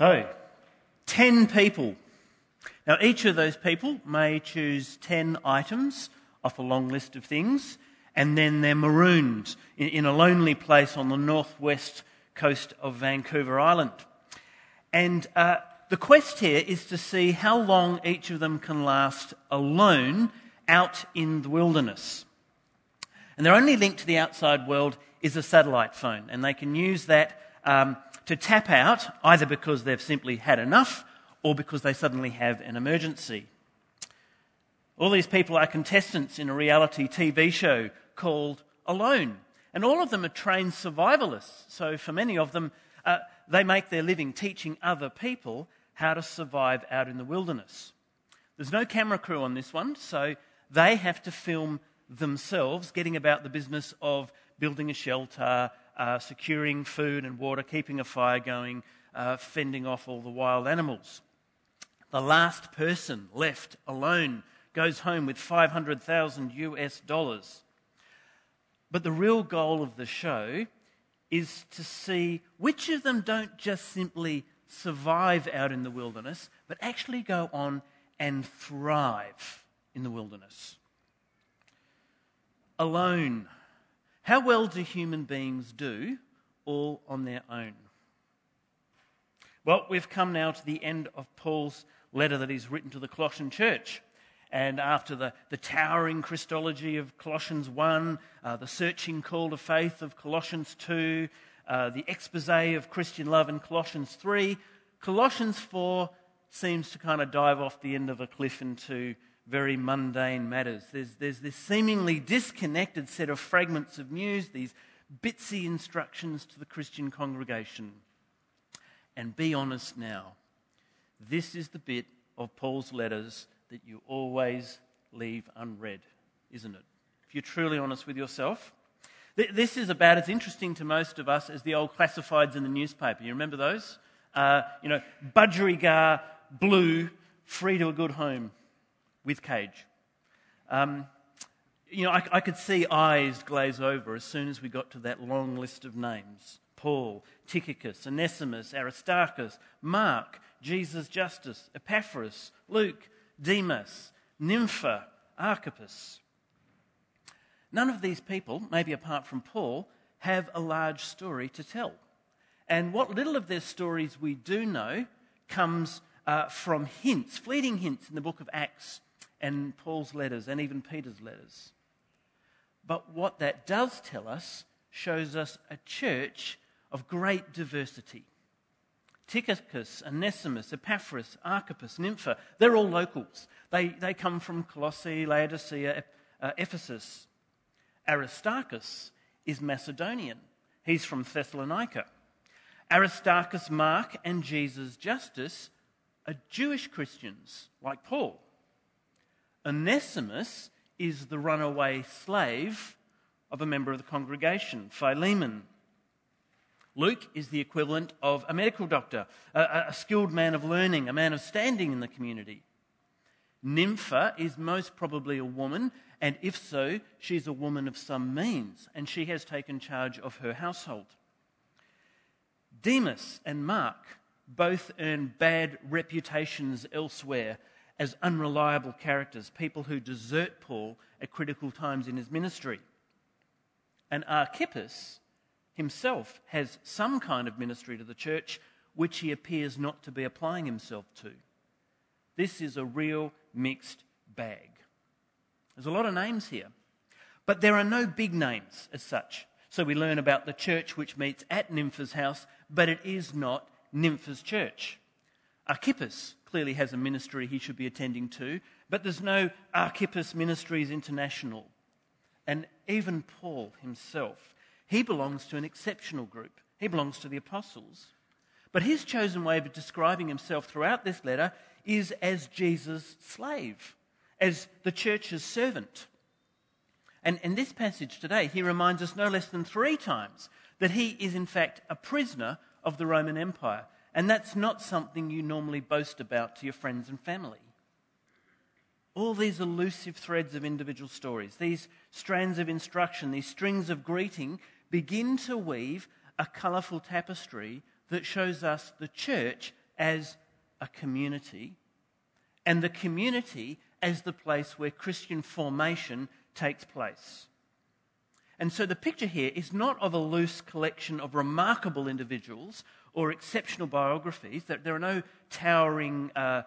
So, 10 people. Now, each of those people may choose 10 items off a long list of things, and then they're marooned in, a lonely place on the northwest coast of Vancouver Island. And uh, the quest here is to see how long each of them can last alone out in the wilderness. And their only link to the outside world is a satellite phone, and they can use that um, to tap out either because they've simply had enough or because they suddenly have an emergency. All these people are contestants in a reality TV show called Alone. And all of them are trained survivalists. So for many of them, uh, they make their living teaching other people how to survive out in the wilderness. There's no camera crew on this one, so they have to film themselves getting about the business of building a shelter, uh, securing food and water, keeping a fire going, uh, fending off all the wild animals. The last person left alone goes home with 500,000 US dollars. But the real goal of the show is to see which of them don't just simply survive out in the wilderness, but actually go on and thrive in the wilderness. Alone. How well do human beings do all on their own? Well, we've come now to the end of Paul's letter that he's written to the Colossian church. And after the, the towering Christology of Colossians 1, uh, the searching call to faith of Colossians 2, uh, the expose of Christian love in Colossians 3, Colossians 4 seems to kind of dive off the end of a cliff into very mundane matters. There's, there's this seemingly disconnected set of fragments of news, these bitsy instructions to the Christian congregation. And be honest now, this is the bit of Paul's letters that you always leave unread, isn't it? If you're truly honest with yourself. This is about as interesting to most of us as the old classifieds in the newspaper. You remember those? Uh, you know, budgerigar, blue, free to a good home with cage. Um, you know, I, I, could see eyes glaze over as soon as we got to that long list of names Paul, Tychicus, Onesimus, Aristarchus, Mark, Jesus Justus, Epaphras, Luke, Demas, Nympha, Archippus. None of these people, maybe apart from Paul, have a large story to tell. And what little of their stories we do know comes uh, from hints, fleeting hints in the book of Acts and Paul's letters and even Peter's letters. But what that does tell us shows us a church of great diversity. Tychicus, Onesimus, Epaphras, Archippus, Nympha, they're all locals. They, they come from Colossae, Laodicea, uh, Ephesus. Aristarchus is Macedonian. He's from Thessalonica. Aristarchus, Mark, and Jesus Justus are Jewish Christians, like Paul. Onesimus is the runaway slave of a member of the congregation, Philemon. Luke is the equivalent of a medical doctor, a, a, skilled man of learning, a man of standing in the community. Nympha is most probably a woman, and if so, she's a woman of some means, and she has taken charge of her household. Demas and Mark both earn bad reputations elsewhere as unreliable characters, people who desert Paul at critical times in his ministry. And Archippus himself has some kind of ministry to the church which he appears not to be applying himself to. This is a real mixed bag. There's a lot of names here, but there are no big names as such. So we learn about the church which meets at Nympha's house, but it is not Nympha's church. Archippus clearly has a ministry he should be attending to, but there's no Archippus Ministries International. And even Paul himself he belongs to an exceptional group. He belongs to the apostles. But his chosen way of describing himself throughout this letter is as Jesus' slave, as the church's servant. And in this passage today, he reminds us no less than three times that he is, in fact, a prisoner of the Roman Empire. And that's not something you normally boast about to your friends and family. All these elusive threads of individual stories, these strands of instruction, these strings of greeting begin to weave a colourful tapestry that shows us the church as a community, and the community as the place where Christian formation takes place. And so the picture here is not of a loose collection of remarkable individuals or exceptional biographies. There are no towering, uh,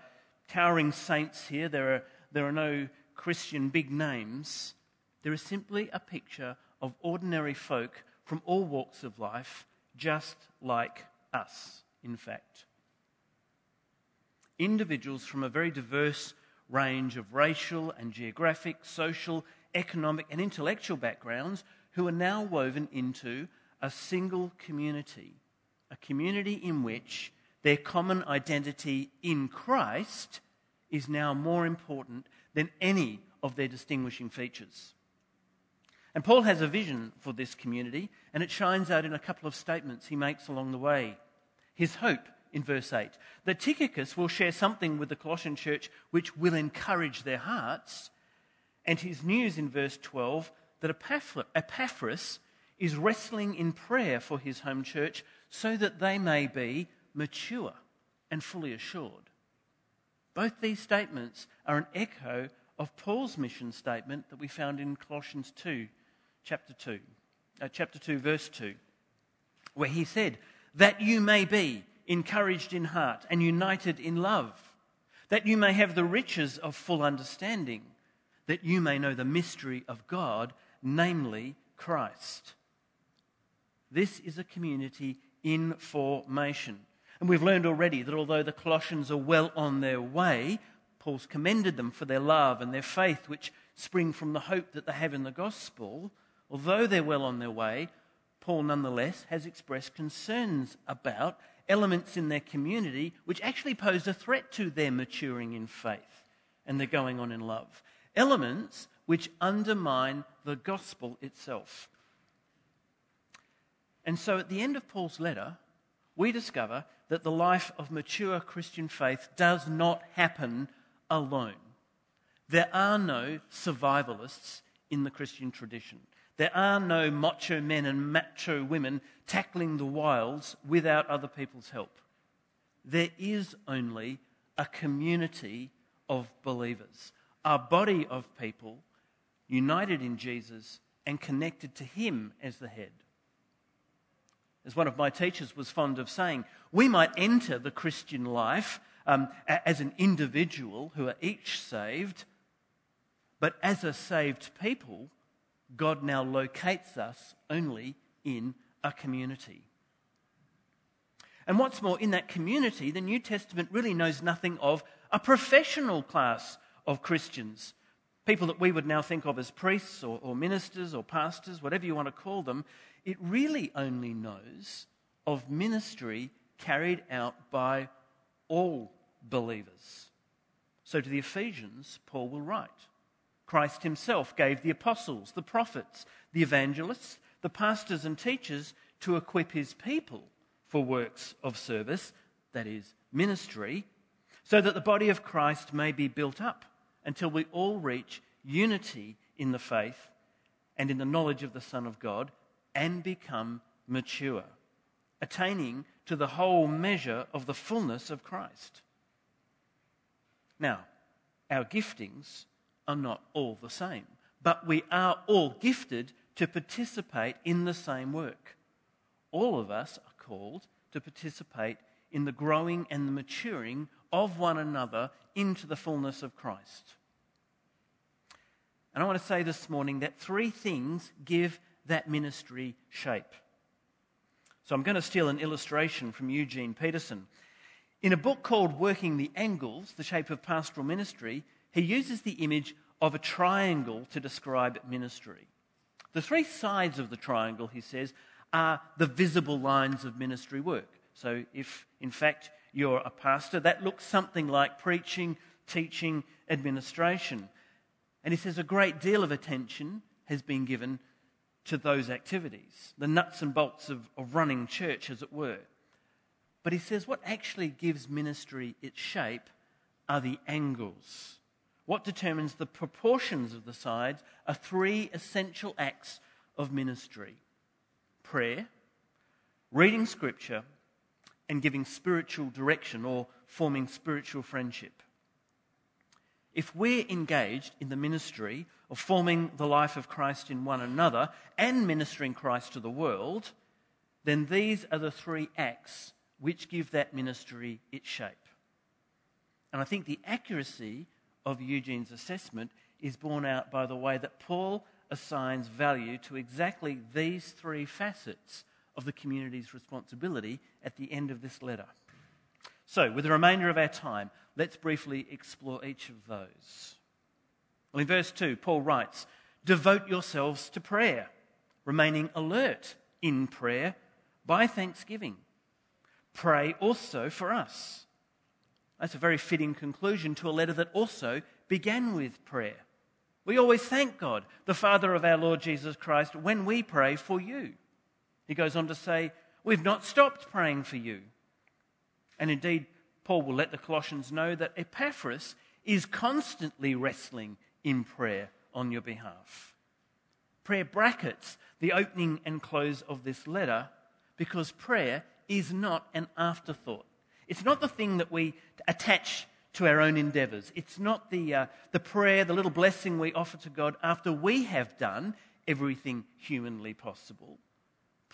towering saints here. There are, there are no Christian big names. There is simply a picture of ordinary folk from all walks of life, just like us, in fact. Individuals from a very diverse range of racial and geographic, social, economic, and intellectual backgrounds who are now woven into a single community, a community in which their common identity in Christ is now more important than any of their distinguishing features. And Paul has a vision for this community, and it shines out in a couple of statements he makes along the way. His hope in verse 8 that Tychicus will share something with the Colossian church which will encourage their hearts, and his news in verse 12 that Epaphras is wrestling in prayer for his home church so that they may be mature and fully assured. Both these statements are an echo of Paul's mission statement that we found in Colossians 2, chapter 2, uh, chapter 2, verse 2, where he said, That you may be encouraged in heart and united in love, that you may have the riches of full understanding, that you may know the mystery of God, namely Christ. This is a community in formation. And we've learned already that although the Colossians are well on their way, Paul's commended them for their love and their faith, which spring from the hope that they have in the gospel. Although they're well on their way, Paul nonetheless has expressed concerns about elements in their community which actually pose a threat to their maturing in faith and their going on in love. Elements which undermine the gospel itself. And so at the end of Paul's letter, we discover that the life of mature Christian faith does not happen alone. There are no survivalists in the Christian tradition. There are no macho men and macho women tackling the wilds without other people's help. There is only a community of believers, a body of people united in Jesus and connected to Him as the head. As one of my teachers was fond of saying, we might enter the Christian life um, as an individual who are each saved, but as a saved people, God now locates us only in a community. And what's more, in that community, the New Testament really knows nothing of a professional class of Christians. People that we would now think of as priests or, or ministers or pastors, whatever you want to call them. It really only knows of ministry carried out by all believers. So to the Ephesians, Paul will write Christ himself gave the apostles, the prophets, the evangelists, the pastors and teachers to equip his people for works of service, that is, ministry, so that the body of Christ may be built up until we all reach unity in the faith and in the knowledge of the Son of God and become mature, attaining to the whole measure of the fullness of Christ. Now, our giftings are not all the same, but we are all gifted to participate in the same work. All of us are called to participate in the growing and the maturing of one another into the fullness of Christ. And I want to say this morning that three things give that ministry shape. So I'm going to steal an illustration from Eugene Peterson. In a book called Working the Angles, The Shape of Pastoral Ministry, he uses the image of a triangle to describe ministry. The three sides of the triangle, he says, are the visible lines of ministry work. So, if in fact you're a pastor, that looks something like preaching, teaching, administration. And he says a great deal of attention has been given to those activities, the nuts and bolts of, of running church, as it were. But he says what actually gives ministry its shape are the angles. What determines the proportions of the sides are three essential acts of ministry prayer, reading scripture, and giving spiritual direction or forming spiritual friendship. If we're engaged in the ministry of forming the life of Christ in one another and ministering Christ to the world, then these are the three acts which give that ministry its shape. And I think the accuracy of Eugene's assessment is borne out by the way that Paul assigns value to exactly these three facets of the community's responsibility at the end of this letter. So, with the remainder of our time, let's briefly explore each of those. Well, in verse 2, Paul writes, Devote yourselves to prayer, remaining alert in prayer by thanksgiving. Pray also for us. That's a very fitting conclusion to a letter that also began with prayer. We always thank God, the Father of our Lord Jesus Christ, when we pray for you. He goes on to say, We've not stopped praying for you. And indeed, Paul will let the Colossians know that Epaphras is constantly wrestling in prayer on your behalf. Prayer brackets the opening and close of this letter because prayer is not an afterthought. It's not the thing that we attach to our own endeavours. It's not the, uh, the prayer, the little blessing we offer to God after we have done everything humanly possible.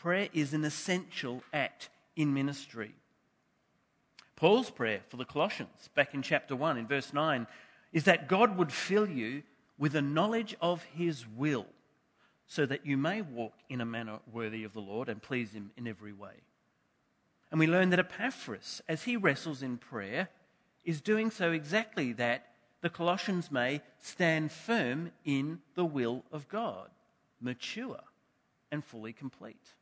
Prayer is an essential act in ministry. Paul's prayer for the Colossians, back in chapter 1, in verse 9, is that God would fill you with a knowledge of his will, so that you may walk in a manner worthy of the Lord and please him in every way. And we learn that Epaphras, as he wrestles in prayer, is doing so exactly that the Colossians may stand firm in the will of God, mature and fully complete.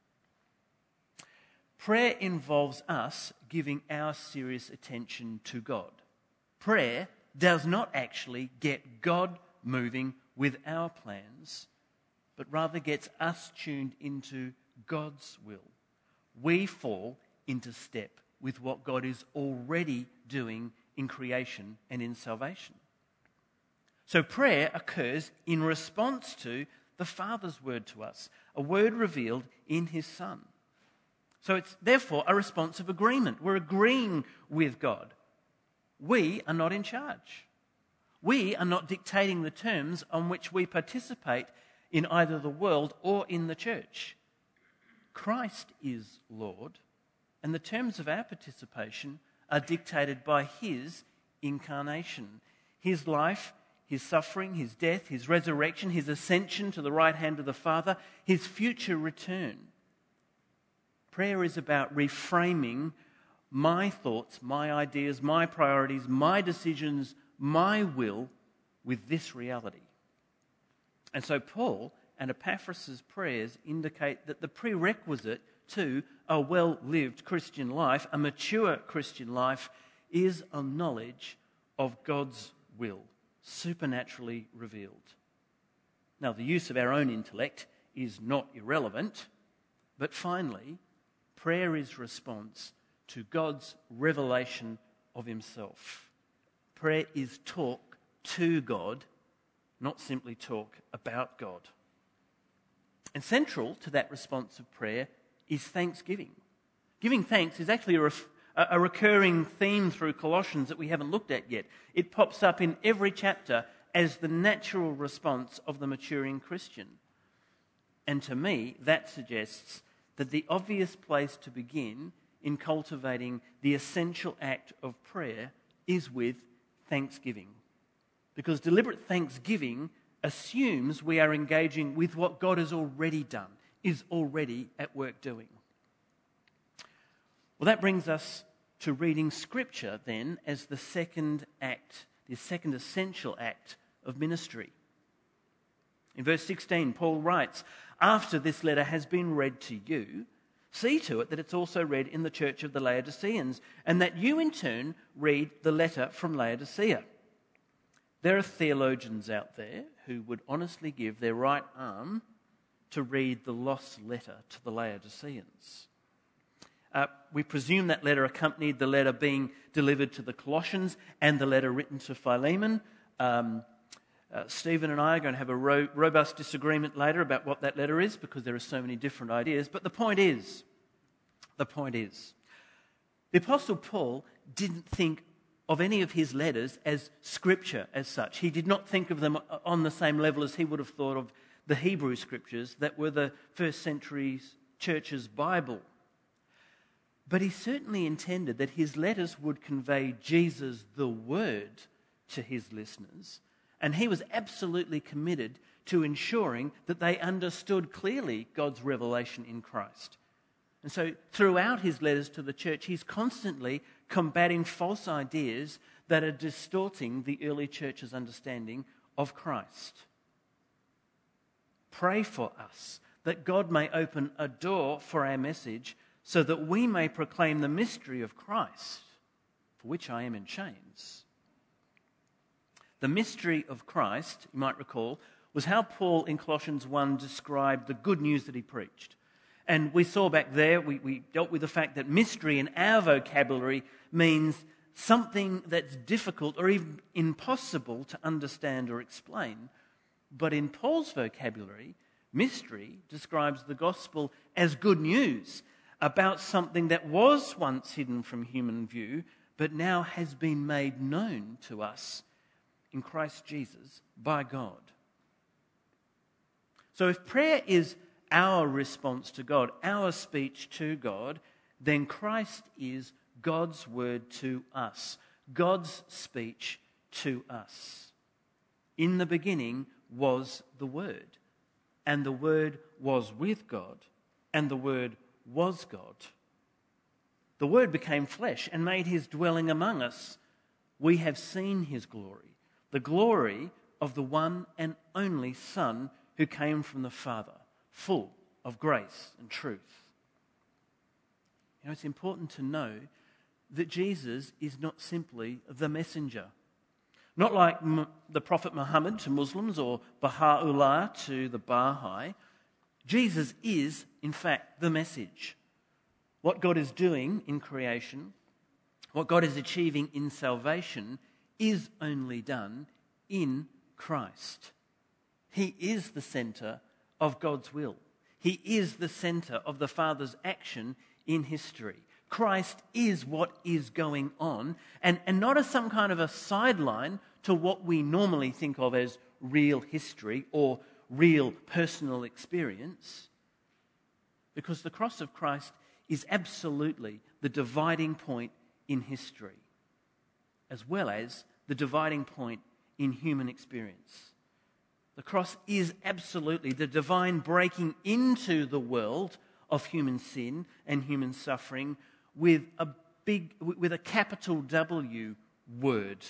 Prayer involves us giving our serious attention to God. Prayer does not actually get God moving with our plans, but rather gets us tuned into God's will. We fall into step with what God is already doing in creation and in salvation. So prayer occurs in response to the Father's word to us, a word revealed in His Son. So it's therefore a response of agreement. We're agreeing with God. We are not in charge. We are not dictating the terms on which we participate in either the world or in the church. Christ is Lord, and the terms of our participation are dictated by his incarnation, his life, his suffering, his death, his resurrection, his ascension to the right hand of the Father, his future return. Prayer is about reframing my thoughts, my ideas, my priorities, my decisions, my will with this reality. And so Paul and Epaphras' prayers indicate that the prerequisite to a well lived Christian life, a mature Christian life, is a knowledge of God's will, supernaturally revealed. Now, the use of our own intellect is not irrelevant, but finally, Prayer is response to God's revelation of Himself. Prayer is talk to God, not simply talk about God. And central to that response of prayer is thanksgiving. Giving thanks is actually a, ref- a recurring theme through Colossians that we haven't looked at yet. It pops up in every chapter as the natural response of the maturing Christian. And to me, that suggests that the obvious place to begin in cultivating the essential act of prayer is with thanksgiving. Because deliberate thanksgiving assumes we are engaging with what God has already done, is already at work doing. Well, that brings us to reading Scripture then as the second act, the second essential act of ministry. In verse 16, Paul writes, After this letter has been read to you, see to it that it's also read in the church of the Laodiceans, and that you in turn read the letter from Laodicea. There are theologians out there who would honestly give their right arm to read the lost letter to the Laodiceans. Uh, we presume that letter accompanied the letter being delivered to the Colossians and the letter written to Philemon. Um, uh, Stephen and I are going to have a ro- robust disagreement later about what that letter is because there are so many different ideas. But the point is, the point is, The Apostle Paul didn't think of any of his letters as scripture as such. He did not think of them on the same level as he would have thought of the Hebrew scriptures that were the first century church's Bible. But he certainly intended that his letters would convey Jesus, the Word, to his listeners. And he was absolutely committed to ensuring that they understood clearly God's revelation in Christ. And so, throughout his letters to the church, he's constantly combating false ideas that are distorting the early church's understanding of Christ. Pray for us that God may open a door for our message so that we may proclaim the mystery of Christ, for which I am in chains. The mystery of Christ, you might recall, was how Paul in Colossians 1 described the good news that he preached. And we saw back there, we, we dealt with the fact that mystery in our vocabulary means something that's difficult or even impossible to understand or explain. But in Paul's vocabulary, mystery describes the gospel as good news about something that was once hidden from human view, but now has been made known to us in Christ Jesus by God. So if prayer is our response to God, our speech to God, then Christ is God's word to us, God's speech to us. In the beginning was the Word, and the Word was with God, and the Word was God. The Word became flesh and made his dwelling among us. We have seen his glory, the glory of the one and only Son who came from the Father, full of grace and truth. You know, it's important to know that Jesus is not simply the messenger. Not like the Prophet Muhammad to Muslims or Baha'u'llah to the Baha'i. Jesus is, in fact, the message. What God is doing in creation, what God is achieving in salvation, is only done in Christ. He is the center of God's will. He is the center of the Father's action in history. Christ is what is going on, and, and not as some kind of a sideline to what we normally think of as real history or real personal experience. Because the cross of Christ is absolutely the dividing point in history, as well as the dividing point in human experience. The cross is absolutely the divine breaking into the world of human sin and human suffering with a big, with a capital W word.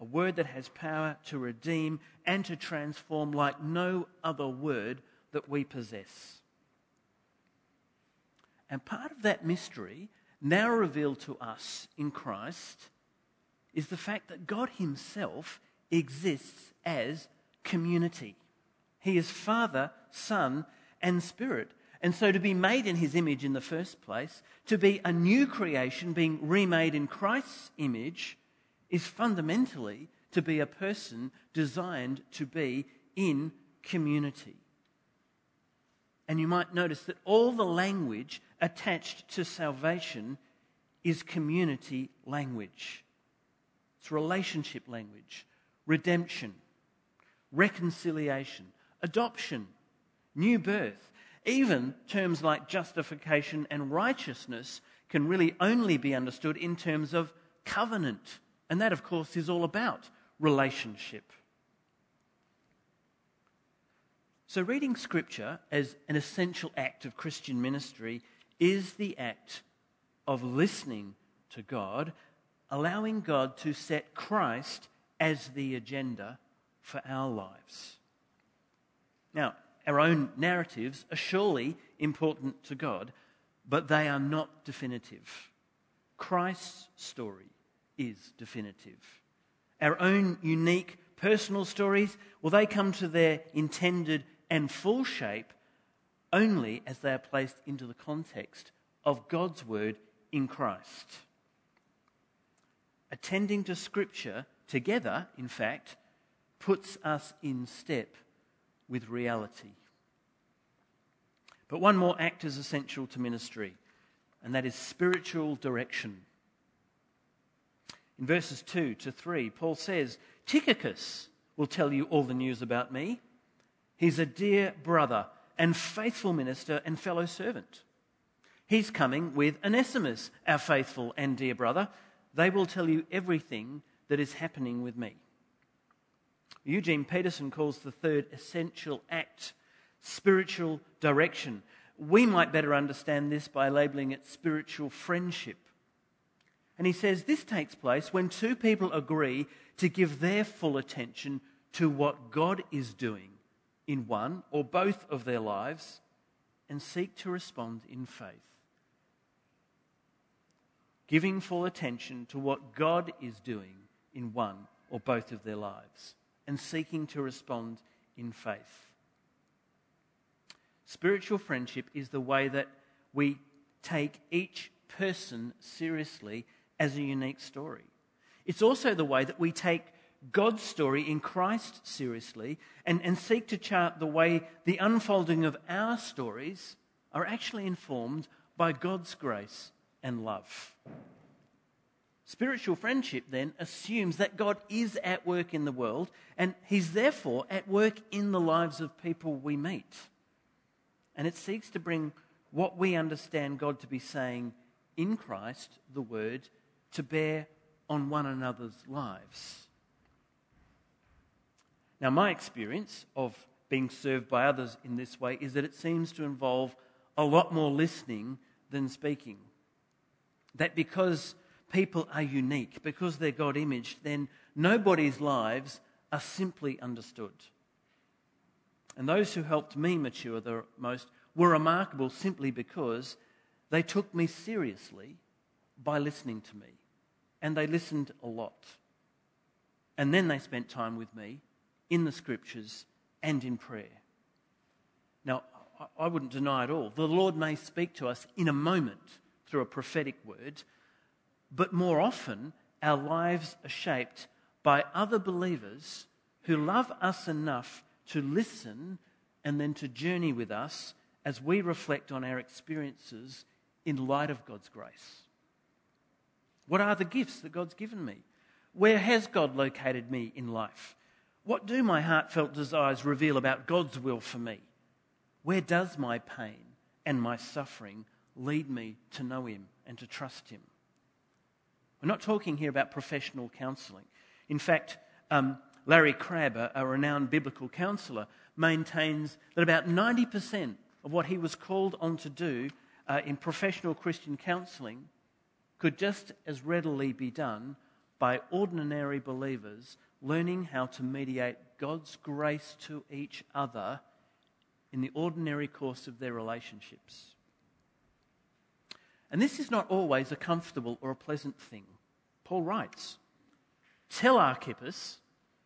A word that has power to redeem and to transform like no other word that we possess. And part of that mystery, now revealed to us in Christ, is the fact that God Himself exists as community. He is Father, Son, and Spirit. And so, to be made in his image in the first place, to be a new creation, being remade in Christ's image, is fundamentally to be a person designed to be in community. And you might notice that all the language attached to salvation is community language. It's relationship language, redemption, reconciliation, adoption, new birth. Even terms like justification and righteousness can really only be understood in terms of covenant. And that, of course, is all about relationship. So, reading Scripture as an essential act of Christian ministry is the act of listening to God, allowing God to set Christ as the agenda for our lives. Now, our own narratives are surely important to God, but they are not definitive. Christ's story is definitive. Our own unique personal stories, well, they come to their intended and full shape only as they are placed into the context of God's word in Christ. Attending to Scripture together, in fact, puts us in step with reality. But one more act is essential to ministry and that is spiritual direction. In verses 2 to 3, Paul says, Tychicus will tell you all the news about me. He's a dear brother and faithful minister and fellow servant. He's coming with Onesimus, our faithful and dear brother. They will tell you everything that is happening with me. Eugene Peterson calls the third essential act spiritual direction. We might better understand this by labeling it spiritual friendship. And he says this takes place when two people agree to give their full attention to what God is doing in one or both of their lives and seek to respond in faith giving full attention to what God is doing in one or both of their lives, and seeking to respond in faith. Spiritual friendship is the way that we take each person seriously as a unique story. It's also the way that we take God's story in Christ seriously and, and seek to chart the way the unfolding of our stories are actually informed by God's grace and love. Spiritual friendship then assumes that God is at work in the world and He's therefore at work in the lives of people we meet. And it seeks to bring what we understand God to be saying in Christ, the Word, to bear on one another's lives. Now, my experience of being served by others in this way is that it seems to involve a lot more listening than speaking that because people are unique, because they're God imaged, then nobody's lives are simply understood. And those who helped me mature the most were remarkable simply because they took me seriously by listening to me. And they listened a lot. And then they spent time with me in the scriptures and in prayer. Now, I wouldn't deny it all. The Lord may speak to us in a moment through a prophetic word, but more often our lives are shaped by other believers who love us enough to listen and then to journey with us as we reflect on our experiences in light of God's grace. What are the gifts that God's given me? Where has God located me in life? What do my heartfelt desires reveal about God's will for me? Where does my pain and my suffering lead me to know Him and to trust Him. We're not talking here about professional counselling. In fact, um, Larry Crabb, a, a renowned biblical counsellor, maintains that about 90% of what he was called on to do uh, in professional Christian counselling could just as readily be done by ordinary believers learning how to mediate God's grace to each other in the ordinary course of their relationships. And this is not always a comfortable or a pleasant thing. Paul writes Tell Archippus,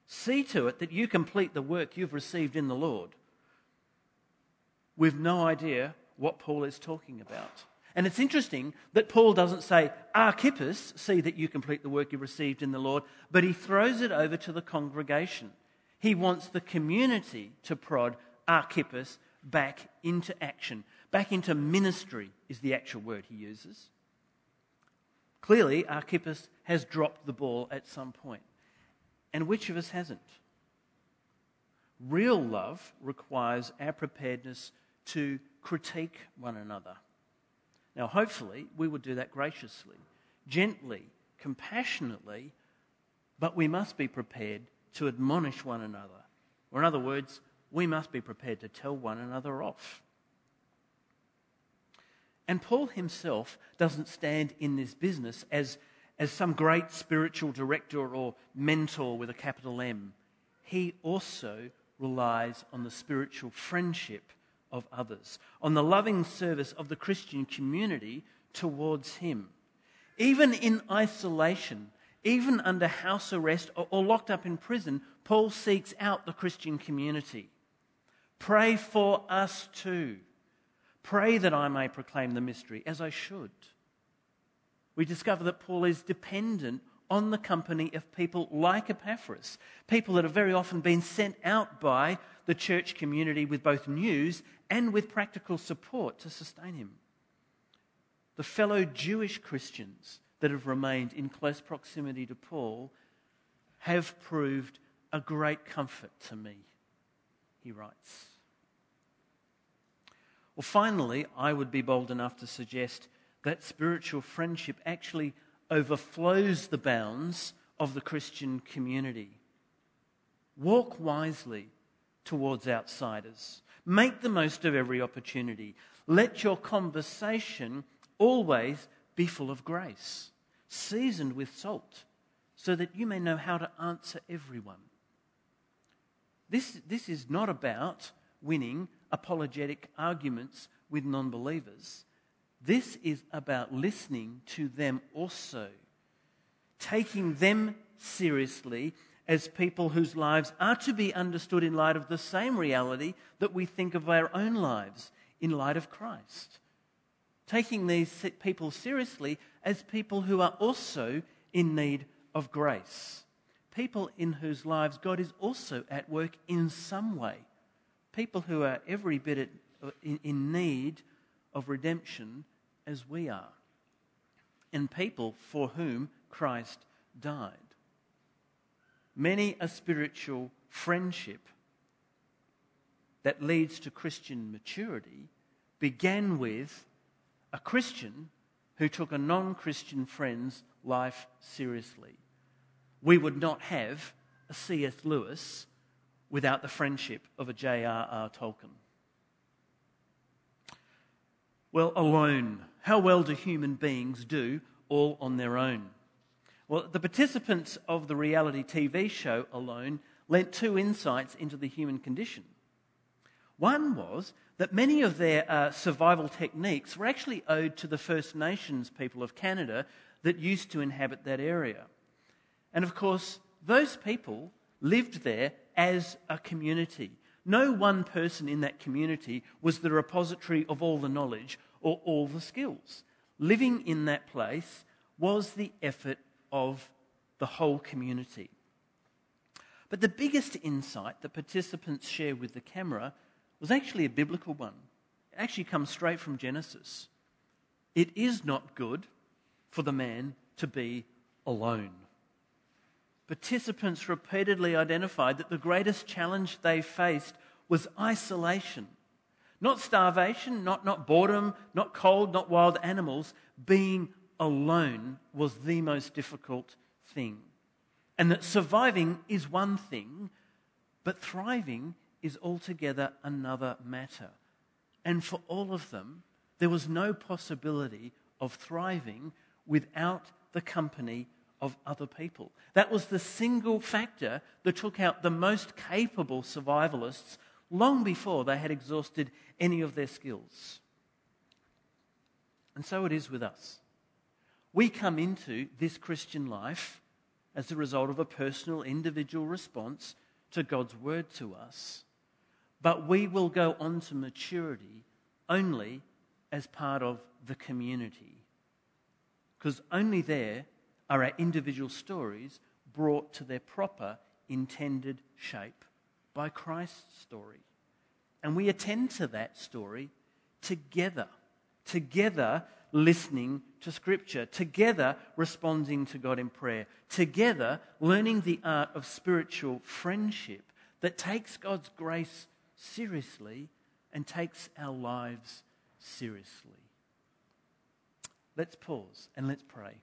see to it that you complete the work you've received in the Lord. We've no idea what Paul is talking about. And it's interesting that Paul doesn't say, Archippus, see that you complete the work you received in the Lord, but he throws it over to the congregation. He wants the community to prod Archippus back into action, back into ministry, is the actual word he uses. Clearly, Archippus has dropped the ball at some point. And which of us hasn't? Real love requires our preparedness to critique one another. Now, hopefully, we would do that graciously, gently, compassionately, but we must be prepared to admonish one another. Or, in other words, we must be prepared to tell one another off. And Paul himself doesn't stand in this business as, as some great spiritual director or mentor with a capital M. He also relies on the spiritual friendship of others, on the loving service of the Christian community towards him. Even in isolation, even under house arrest or, or locked up in prison, Paul seeks out the Christian community. Pray for us too. Pray that I may proclaim the mystery as I should. We discover that Paul is dependent on the company of people like Epaphras, people that have very often been sent out by the church community with both news and with practical support to sustain him. the fellow Jewish Christians that have remained in close proximity to Paul have proved a great comfort to me, he writes. Well, finally, I would be bold enough to suggest that spiritual friendship actually overflows the bounds of the Christian community. Walk wisely towards outsiders. Make the most of every opportunity. Let your conversation always be full of grace, seasoned with salt, so that you may know how to answer everyone. This, this is not about winning apologetic arguments with non believers. This is about listening to them also, taking them seriously as people whose lives are to be understood in light of the same reality that we think of our own lives in light of Christ. Taking these people seriously as people who are also in need of grace. People in whose lives God is also at work in some way. People who are every bit in need of redemption as we are. And people for whom Christ died. Many a spiritual friendship that leads to Christian maturity began with a Christian who took a non Christian friend's life seriously. We would not have a C.S. Lewis without the friendship of a J.R.R. Tolkien. Well, alone. How well do human beings do all on their own? Well, the participants of the reality TV show Alone lent two insights into the human condition. One was that many of their uh, survival techniques were actually owed to the First Nations people of Canada that used to inhabit that area. And of course, those people lived there as a community. No one person in that community was the repository of all the knowledge or all the skills. Living in that place was the effort of the whole community. But the biggest insight that participants share with the camera was actually a biblical one. It actually comes straight from Genesis. It is not good for the man to be alone. Participants repeatedly identified that the greatest challenge they faced was isolation. Not starvation, not, not boredom, not cold, not wild animals. Being alone was the most difficult thing. And that surviving is one thing, but thriving is altogether another matter. And for all of them, there was no possibility of thriving without the company of other people. That was the single factor that took out the most capable survivalists long before they had exhausted any of their skills. And so it is with us. We come into this Christian life as a result of a personal, individual response to God's word to us. But we will go on to maturity only as part of the community. Because only there are our individual stories brought to their proper intended shape by Christ's story. And we attend to that story together, together listening to Scripture, together responding to God in prayer, together learning the art of spiritual friendship that takes God's grace seriously and takes our lives seriously. Let's pause and let's pray.